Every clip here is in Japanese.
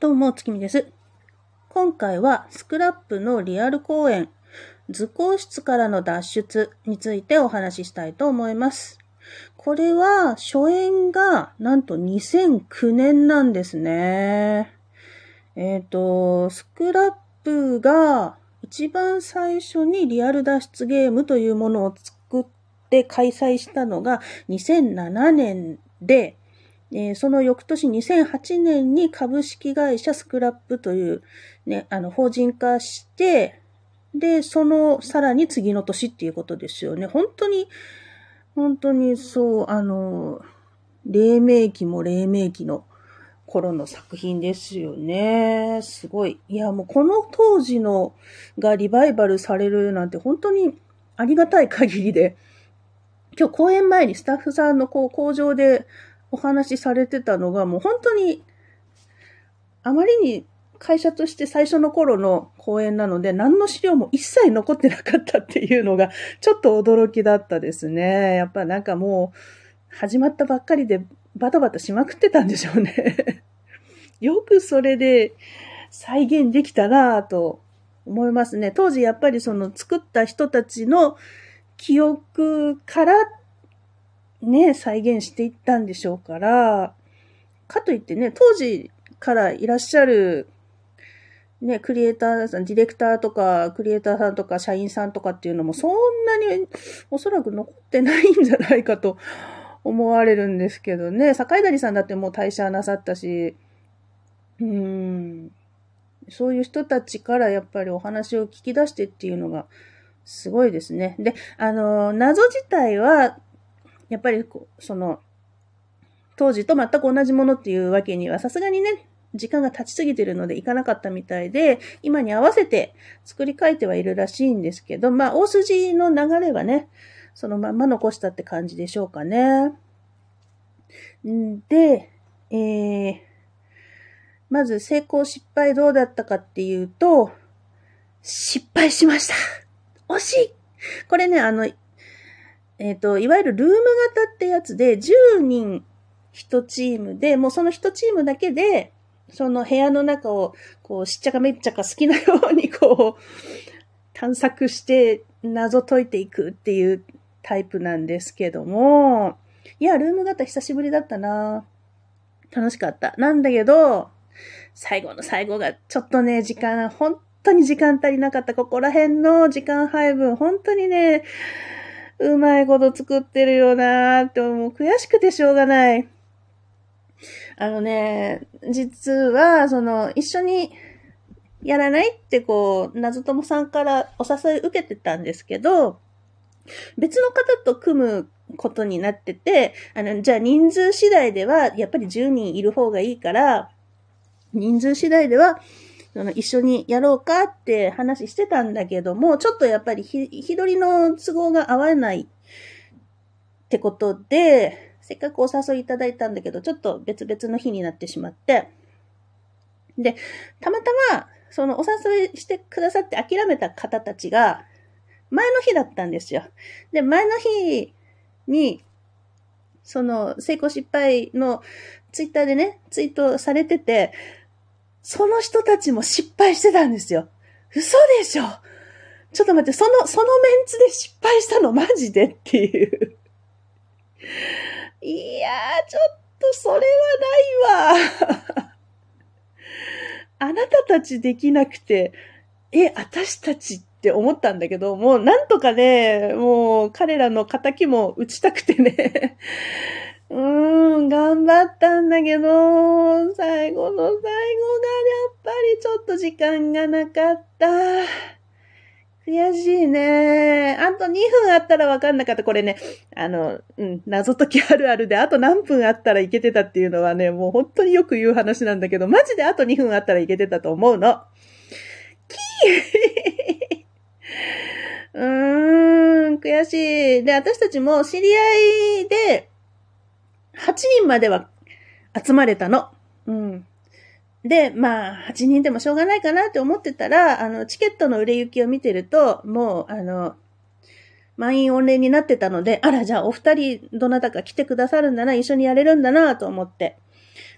どうも、月見です。今回はスクラップのリアル公演、図工室からの脱出についてお話ししたいと思います。これは初演がなんと2009年なんですね。えっ、と、スクラップが一番最初にリアル脱出ゲームというものを作って開催したのが2007年で、えーその翌年2008年に株式会社スクラップというね、あの、法人化して、で、そのさらに次の年っていうことですよね。本当に、本当にそう、あの、黎明期も黎明期の頃の作品ですよね。すごい。いや、もうこの当時のがリバイバルされるなんて本当にありがたい限りで、今日公演前にスタッフさんのこう工場でお話しされてたのがもう本当にあまりに会社として最初の頃の公演なので何の資料も一切残ってなかったっていうのがちょっと驚きだったですね。やっぱなんかもう始まったばっかりでバタバタしまくってたんでしょうね。よくそれで再現できたなぁと思いますね。当時やっぱりその作った人たちの記憶からね、再現していったんでしょうから、かといってね、当時からいらっしゃるね、クリエイターさん、ディレクターとか、クリエイターさんとか、社員さんとかっていうのもそんなにおそらく残ってないんじゃないかと思われるんですけどね。坂井谷さんだってもう退社なさったし、うーん。そういう人たちからやっぱりお話を聞き出してっていうのがすごいですね。で、あの、謎自体は、やっぱりこう、その、当時と全く同じものっていうわけにはさすがにね、時間が経ちすぎてるのでいかなかったみたいで、今に合わせて作り変えてはいるらしいんですけど、まあ、大筋の流れはね、そのまんま残したって感じでしょうかね。んで、えー、まず成功失敗どうだったかっていうと、失敗しました惜しいこれね、あの、えっ、と、いわゆるルーム型ってやつで、10人1チームで、もうその1チームだけで、その部屋の中を、こう、しっちゃかめっちゃか好きなように、こう、探索して謎解いていくっていうタイプなんですけども、いや、ルーム型久しぶりだったな楽しかった。なんだけど、最後の最後がちょっとね、時間、本当に時間足りなかった。ここら辺の時間配分、本当にね、うまいこと作ってるよなーって、もう悔しくてしょうがない。あのね、実は、その、一緒にやらないってこう、謎友さんからお誘い受けてたんですけど、別の方と組むことになってて、あの、じゃあ人数次第では、やっぱり10人いる方がいいから、人数次第では、その一緒にやろうかって話してたんだけども、ちょっとやっぱりひ、日取りの都合が合わないってことで、せっかくお誘いいただいたんだけど、ちょっと別々の日になってしまって、で、たまたま、そのお誘いしてくださって諦めた方たちが、前の日だったんですよ。で、前の日に、その成功失敗のツイッターでね、ツイートされてて、その人たちも失敗してたんですよ。嘘でしょちょっと待って、その、そのメンツで失敗したのマジでっていう。いやー、ちょっとそれはないわ。あなたたちできなくて、え、私たちって思ったんだけど、もうなんとかね、もう彼らの仇も打ちたくてね。うーん、頑張ったんだけど、最後の最後がやっぱりちょっと時間がなかった。悔しいね。あと2分あったらわかんなかった。これね、あの、うん、謎解きあるあるで、あと何分あったらいけてたっていうのはね、もう本当によく言う話なんだけど、マジであと2分あったらいけてたと思うの。キー うーん、悔しい。で、私たちも知り合いで、8人までは集まれたの。うん。で、まあ、8人でもしょうがないかなって思ってたら、あの、チケットの売れ行きを見てると、もう、あの、満員御礼になってたので、あら、じゃあお二人、どなたか来てくださるんだな、一緒にやれるんだなと思って、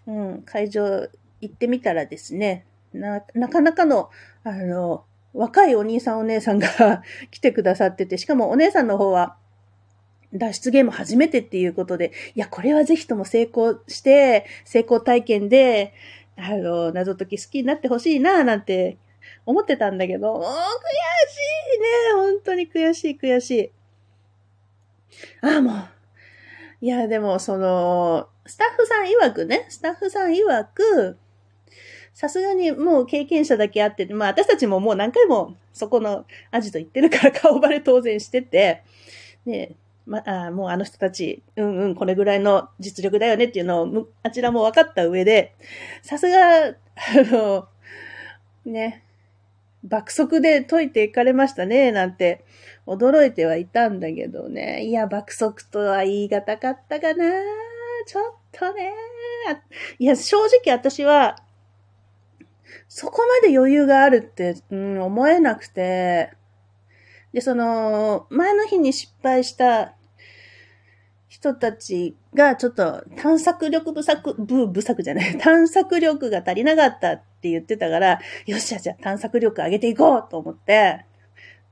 うん、会場行ってみたらですね、な、なかなかの、あの、若いお兄さんお姉さんが 来てくださってて、しかもお姉さんの方は、脱出ゲーム初めてっていうことで、いや、これはぜひとも成功して、成功体験で、あの、謎解き好きになってほしいな、なんて思ってたんだけど、もう悔しいね。本当に悔しい、悔しい。ああ、もう。いや、でも、その、スタッフさん曰くね、スタッフさん曰く、さすがにもう経験者だけあって、まあ私たちももう何回もそこのアジト行ってるから顔バレ当然してて、ね、まあ、もうあの人たち、うんうん、これぐらいの実力だよねっていうのを、あちらも分かった上で、さすが、あの、ね、爆速で解いていかれましたね、なんて驚いてはいたんだけどね。いや、爆速とは言い難かったかな。ちょっとね。いや、正直私は、そこまで余裕があるって、うん、思えなくて、で、その、前の日に失敗した人たちがちょっと探索力不足、不、不足じゃない、探索力が足りなかったって言ってたから、よっしゃ、じゃあ探索力上げていこうと思って、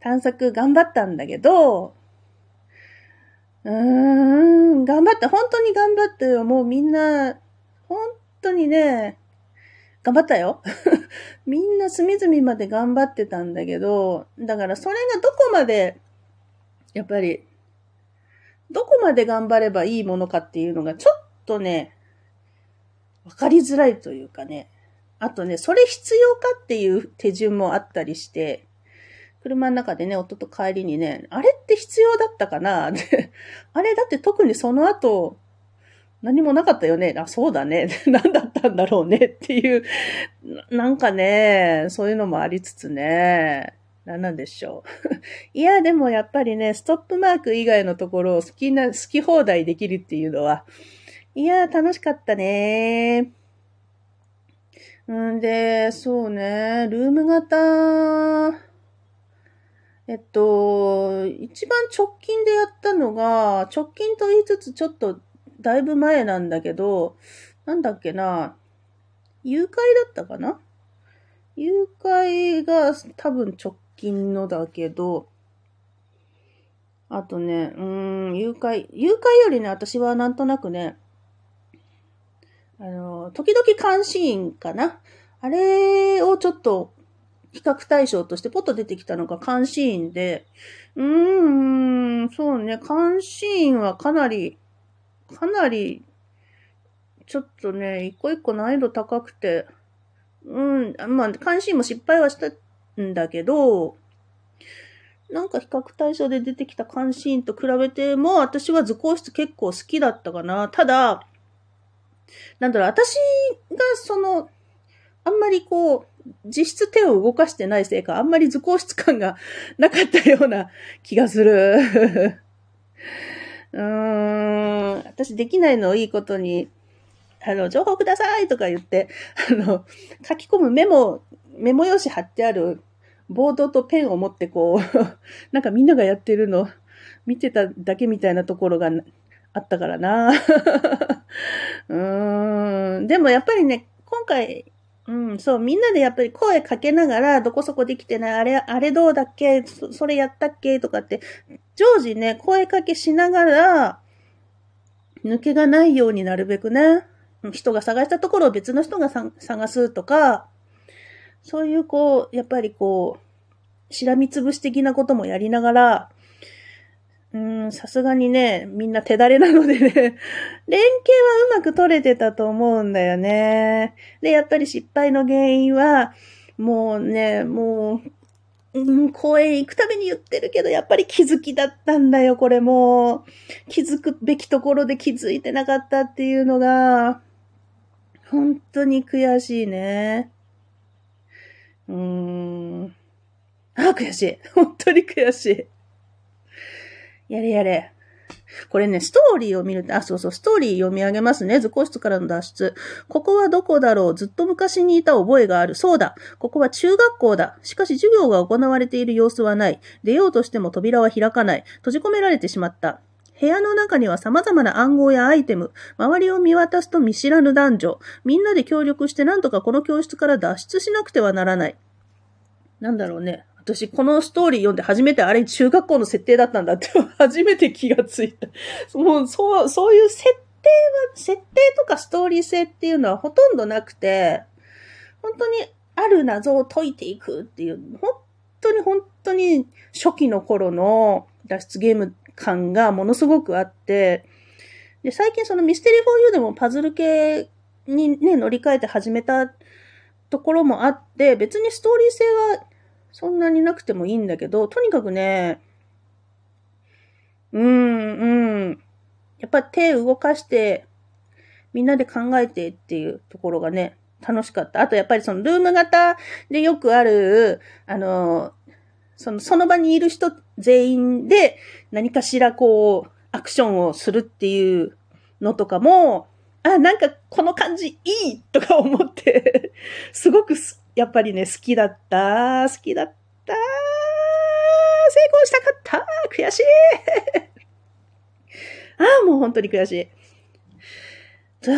探索頑張ったんだけど、うーん、頑張った。本当に頑張ってよ。もうみんな、本当にね、頑張ったよ。みんな隅々まで頑張ってたんだけど、だからそれがどこまで、やっぱり、どこまで頑張ればいいものかっていうのがちょっとね、わかりづらいというかね。あとね、それ必要かっていう手順もあったりして、車の中でね、夫と帰りにね、あれって必要だったかな、あれだって特にその後、何もなかったよね？あ、そうだね。何だったんだろうね？っていう、なんかね、そういうのもありつつね、何なんでしょう。いや、でもやっぱりね、ストップマーク以外のところを好きな、好き放題できるっていうのは、いや、楽しかったね。んで、そうね、ルーム型、えっと、一番直近でやったのが、直近と言いつつちょっとだいぶ前なんだけど、なんだっけな、誘拐だったかな？誘拐が多分直近のだけど、あとね、うーん、誘拐、誘拐よりね、私はなんとなくね、あの、時々監視員かな。あれをちょっと比較対象としてポッと出てきたのが監視員で、うーん、そうね、監視員はかなりかなり、ちょっとね、一個一個難易度高くて、うん、まあ、関心も失敗はしたんだけど、なんか比較対象で出てきた関心と比べても、私は図工室結構好きだったかな。ただ、なんだろう、私がその、あんまりこう、実質手を動かしてないせいか、あんまり図工室感が なかったような気がする。うーん、私できないのをいいことに、あの、情報くださいとか言って、あの、書き込むメモ、メモ用紙貼ってあるボードとペンを持ってこう、なんかみんながやってるの見てただけみたいなところがあったからな。うーん。でもやっぱりね、今回うん、そう、みんなでやっぱり声かけながら、どこそこできてない、あれ、あれどうだっけそそれやったっけとかって、常時ね、声かけしながら、抜けがないようになるべくね、人が探したところを別の人が探すとか、そういうこう、やっぱりこう、しらみつぶし的なこともやりながら、うん、さすがにね、みんな手だれなのでね、連携はうまく取れてたと思うんだよね。で、やっぱり失敗の原因は、もうね、もう、うん、公園行くために言ってるけど、やっぱり気づきだったんだよ、これも。気づくべきところで気づいてなかったっていうのが、本当に悔しいね。うーん。あ、悔しい。本当に悔しい。やれやれ。これね、ストーリーを見ると、あ、そうそう、ストーリー読み上げますね。図工室からの脱出。ここはどこだろうずっと昔にいた覚えがある。そうだ。ここは中学校だ。しかし授業が行われている様子はない。出ようとしても扉は開かない。閉じ込められてしまった。部屋の中には様々な暗号やアイテム、周りを見渡すと見知らぬ男女、みんなで協力してなんとかこの教室から脱出しなくてはならない。なんだろうね。私、このストーリー読んで初めてあれ中学校の設定だったんだって初めて気がついた。もう、そう、そういう設定は、設定とかストーリー性っていうのはほとんどなくて、本当にある謎を解いていくっていう、本当に本当に初期の頃の脱出ゲーム感がものすごくあって、で、最近そのミステリーフォーユーでもパズル系にね、乗り換えて始めたところもあって、別にストーリー性はそんなになくてもいいんだけど、とにかくね、うん、うん。やっぱ手動かして、みんなで考えてっていうところがね、楽しかった。あとやっぱりそのルーム型でよくある、あの、その、その場にいる人全員で何かしらこう、アクションをするっていうのとかも、あ、なんかこの感じいいとか思って すごくやっぱりね、好きだった。好きだった。成功したかった悔しい ああ、もう本当に悔しい。と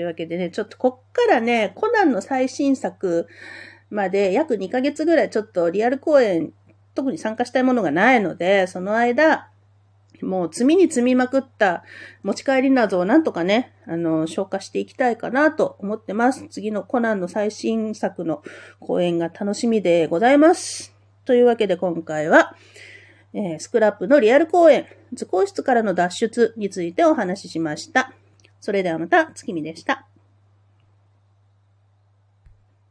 いうわけでね、ちょっとこっからね、コナンの最新作まで約2ヶ月ぐらいちょっとリアル公演、特に参加したいものがないので、その間、もう積みに積みまくった持ち帰り謎をなんとかね、あの、消化していきたいかなと思ってます。次のコナンの最新作の公演が楽しみでございます。というわけで今回は、えー、スクラップのリアル公演、図工室からの脱出についてお話ししました。それではまた、月見でした。